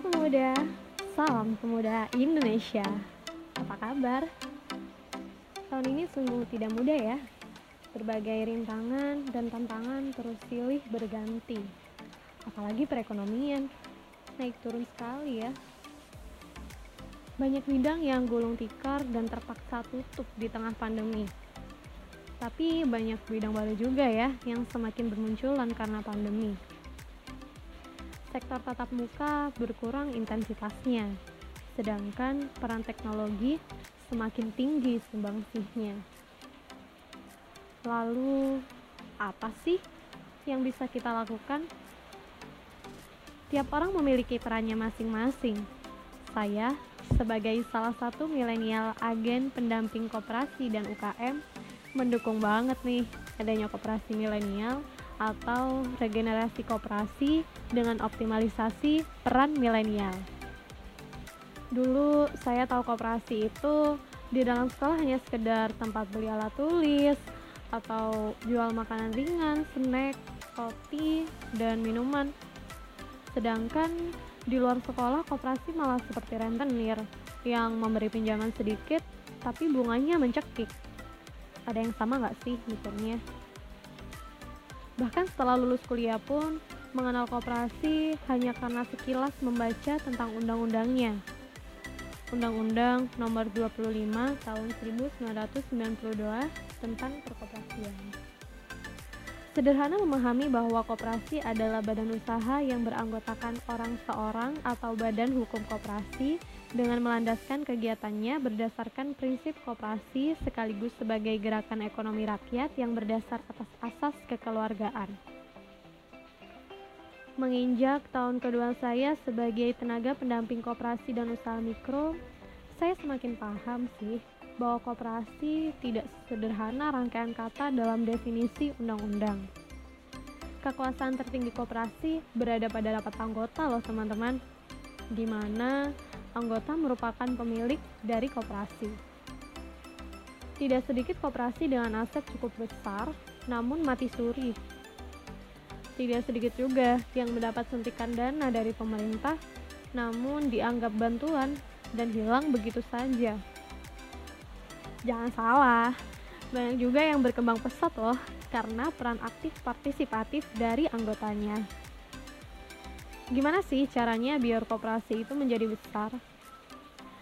pemuda, salam pemuda Indonesia. Apa kabar? Tahun ini sungguh tidak mudah ya. Berbagai rintangan dan tantangan terus silih berganti. Apalagi perekonomian, naik turun sekali ya. Banyak bidang yang gulung tikar dan terpaksa tutup di tengah pandemi. Tapi banyak bidang baru juga ya yang semakin bermunculan karena pandemi sektor tatap muka berkurang intensitasnya, sedangkan peran teknologi semakin tinggi sumbangsihnya. Lalu, apa sih yang bisa kita lakukan? Tiap orang memiliki perannya masing-masing. Saya, sebagai salah satu milenial agen pendamping koperasi dan UKM, mendukung banget nih adanya koperasi milenial atau regenerasi koperasi dengan optimalisasi peran milenial. Dulu saya tahu koperasi itu di dalam sekolah hanya sekedar tempat beli alat tulis atau jual makanan ringan, snack, roti, dan minuman. Sedangkan di luar sekolah koperasi malah seperti rentenir yang memberi pinjaman sedikit tapi bunganya mencekik. Ada yang sama nggak sih mikirnya? Bahkan setelah lulus kuliah pun, mengenal koperasi hanya karena sekilas membaca tentang undang-undangnya. Undang-Undang Nomor 25 Tahun 1992 tentang perkoperasian. Sederhana memahami bahwa koperasi adalah badan usaha yang beranggotakan orang seorang atau badan hukum koperasi dengan melandaskan kegiatannya berdasarkan prinsip koperasi sekaligus sebagai gerakan ekonomi rakyat yang berdasar atas asas kekeluargaan. Menginjak tahun kedua saya sebagai tenaga pendamping koperasi dan usaha mikro, saya semakin paham sih bahwa koperasi tidak sederhana rangkaian kata dalam definisi undang-undang. Kekuasaan tertinggi koperasi berada pada rapat anggota loh teman-teman, di mana anggota merupakan pemilik dari koperasi. Tidak sedikit koperasi dengan aset cukup besar, namun mati suri. Tidak sedikit juga yang mendapat suntikan dana dari pemerintah, namun dianggap bantuan dan hilang begitu saja. Jangan salah, banyak juga yang berkembang pesat loh karena peran aktif partisipatif dari anggotanya. Gimana sih caranya biar koperasi itu menjadi besar?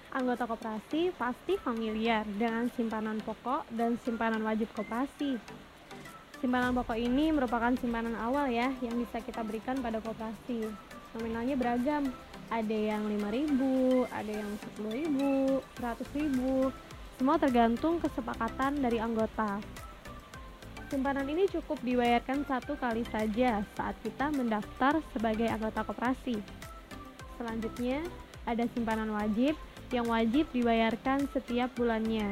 Anggota koperasi pasti familiar dengan simpanan pokok dan simpanan wajib koperasi. Simpanan pokok ini merupakan simpanan awal ya yang bisa kita berikan pada koperasi. Nominalnya beragam, ada yang 5000, ada yang 10000, 100000, semua tergantung kesepakatan dari anggota. Simpanan ini cukup dibayarkan satu kali saja saat kita mendaftar sebagai anggota koperasi. Selanjutnya, ada simpanan wajib yang wajib dibayarkan setiap bulannya.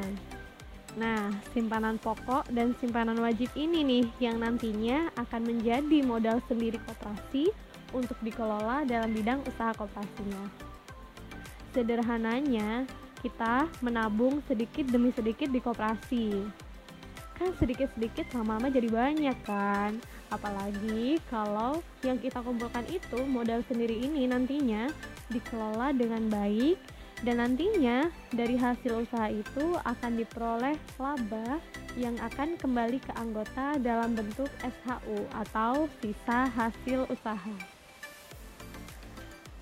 Nah, simpanan pokok dan simpanan wajib ini nih yang nantinya akan menjadi modal sendiri koperasi untuk dikelola dalam bidang usaha koperasinya. Sederhananya, kita menabung sedikit demi sedikit di koperasi. Kan sedikit-sedikit lama-lama jadi banyak kan? Apalagi kalau yang kita kumpulkan itu modal sendiri ini nantinya dikelola dengan baik dan nantinya dari hasil usaha itu akan diperoleh laba yang akan kembali ke anggota dalam bentuk SHU atau sisa hasil usaha.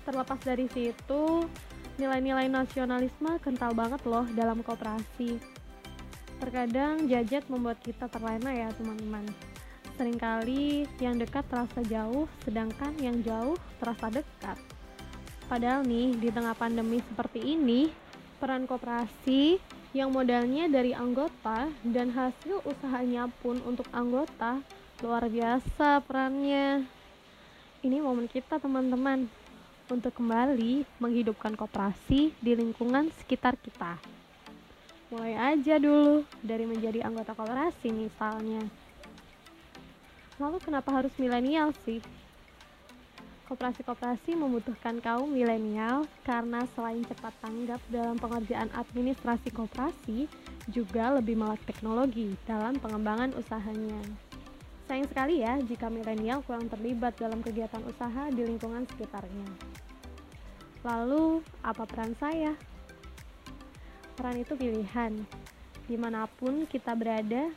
Terlepas dari situ, nilai-nilai nasionalisme kental banget loh dalam kooperasi. Terkadang jajet membuat kita terlena ya teman-teman. Seringkali yang dekat terasa jauh, sedangkan yang jauh terasa dekat. Padahal nih, di tengah pandemi seperti ini, peran kooperasi yang modalnya dari anggota dan hasil usahanya pun untuk anggota luar biasa perannya. Ini momen kita teman-teman untuk kembali menghidupkan koperasi di lingkungan sekitar kita. Mulai aja dulu dari menjadi anggota koperasi misalnya. Lalu kenapa harus milenial sih? Koperasi-koperasi membutuhkan kaum milenial karena selain cepat tanggap dalam pengerjaan administrasi koperasi, juga lebih melek teknologi dalam pengembangan usahanya. Sayang sekali ya jika milenial kurang terlibat dalam kegiatan usaha di lingkungan sekitarnya. Lalu, apa peran saya? Peran itu pilihan. Di mana pun kita berada,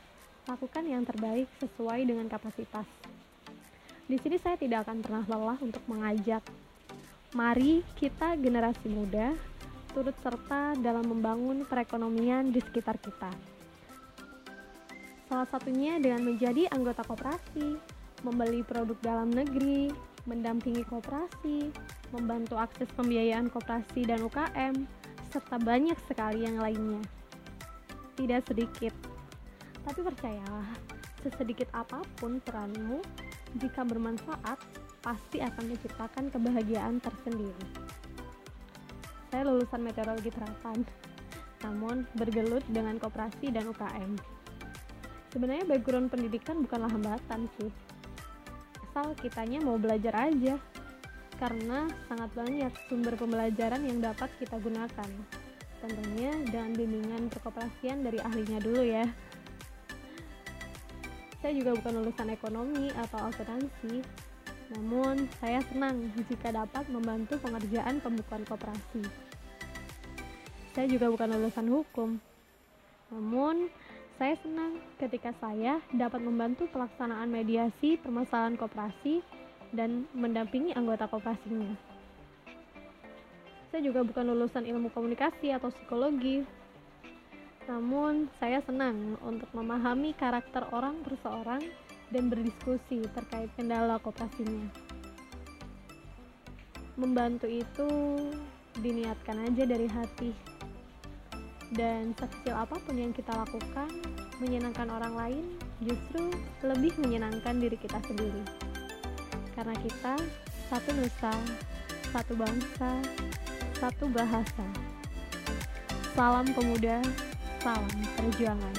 lakukan yang terbaik sesuai dengan kapasitas. Di sini saya tidak akan pernah lelah untuk mengajak. Mari kita generasi muda turut serta dalam membangun perekonomian di sekitar kita. Salah satunya dengan menjadi anggota koperasi, membeli produk dalam negeri, mendampingi koperasi, membantu akses pembiayaan koperasi dan UKM, serta banyak sekali yang lainnya. Tidak sedikit, tapi percayalah, sesedikit apa pun peranmu, jika bermanfaat, pasti akan menciptakan kebahagiaan tersendiri. Saya lulusan meteorologi terapan, namun bergelut dengan koperasi dan UKM sebenarnya background pendidikan bukanlah hambatan sih. Asal kitanya mau belajar aja. Karena sangat banyak sumber pembelajaran yang dapat kita gunakan. Tentunya dengan bimbingan perkoperasian dari ahlinya dulu ya. Saya juga bukan lulusan ekonomi atau akuntansi. Namun saya senang jika dapat membantu pengerjaan pembukuan koperasi. Saya juga bukan lulusan hukum. Namun saya senang ketika saya dapat membantu pelaksanaan mediasi permasalahan koperasi dan mendampingi anggota koperasinya. Saya juga bukan lulusan ilmu komunikasi atau psikologi, namun saya senang untuk memahami karakter orang perseorang dan berdiskusi terkait kendala koperasinya. Membantu itu diniatkan aja dari hati dan sekecil apa pun yang kita lakukan menyenangkan orang lain justru lebih menyenangkan diri kita sendiri. Karena kita satu nusa satu bangsa satu bahasa. Salam pemuda salam perjuangan